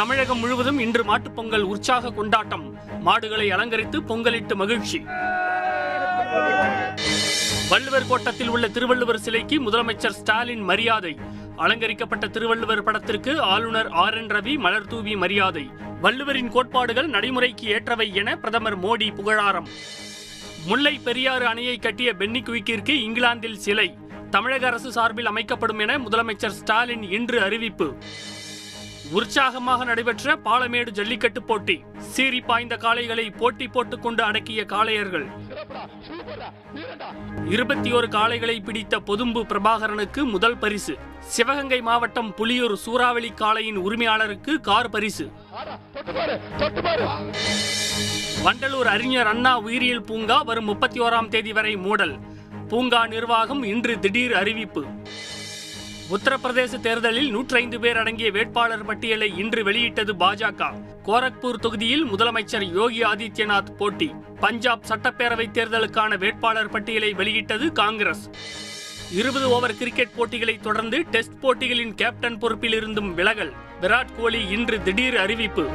தமிழகம் முழுவதும் இன்று மாட்டுப் பொங்கல் உற்சாக கொண்டாட்டம். மாடுகளை அலங்கரித்து பொங்கலிட்டு மகிழ்ச்சி. வள்ளுவர் கோட்டத்தில் உள்ள திருவள்ளுவர் சிலைக்கு முதலமைச்சர் ஸ்டாலின் மரியாதை. அலங்கரிக்கப்பட்ட திருவள்ளுவர் படத்திற்கு ஆளுநர் ஆர் என் ரவி மலர் தூவி மரியாதை. வள்ளுவரின் கோட்பாடுகள் நடைமுறைக்கு ஏற்றவை என பிரதமர் மோடி புகழாரம். முல்லை பெரியாறு அணையை கட்டிய பென்னி குவிக்கிற்கு இங்கிலாந்தில் சிலை. தமிழக அரசு சார்பில் அமைக்கப்படும் என முதலமைச்சர் ஸ்டாலின் இன்று அறிவிப்பு. உற்சாகமாக நடைபெற்ற பாலமேடு ஜல்லிக்கட்டு போட்டி. சீறி பாய்ந்த காளைகளை போட்டி போட்டுக் கொண்டு அடக்கிய காளையர்கள். இருபத்தி ஒரு காளைகளை பிடித்த பொதும்பு பிரபாகரனுக்கு முதல் பரிசு. சிவகங்கை மாவட்டம் புலியூர் சூறாவளி காளையின் உரிமையாளருக்கு கார் பரிசு. வண்டலூர் அறிஞர் அண்ணா உயிரியல் பூங்கா வரும் முப்பத்தி ஓராம் தேதி வரை மூடல். பூங்கா நிர்வாகம் இன்று திடீர் அறிவிப்பு. உத்தரப்பிரதேச தேர்தலில் 105 பேர் அடங்கிய வேட்பாளர் பட்டியலை இன்று வெளியிட்டது பாஜக. கோரக்பூர் தொகுதியில் முதலமைச்சர் யோகி ஆதித்யநாத் போட்டி. பஞ்சாப் சட்டப்பேரவை தேர்தலுக்கான வேட்பாளர் பட்டியலை வெளியிட்டது காங்கிரஸ். இருபது ஓவர் கிரிக்கெட் போட்டிகளை தொடர்ந்து டெஸ்ட் போட்டிகளின் கேப்டன் பொறுப்பில் இருந்தும் விலகல். விராட் கோலி இன்று திடீர் அறிவிப்பு.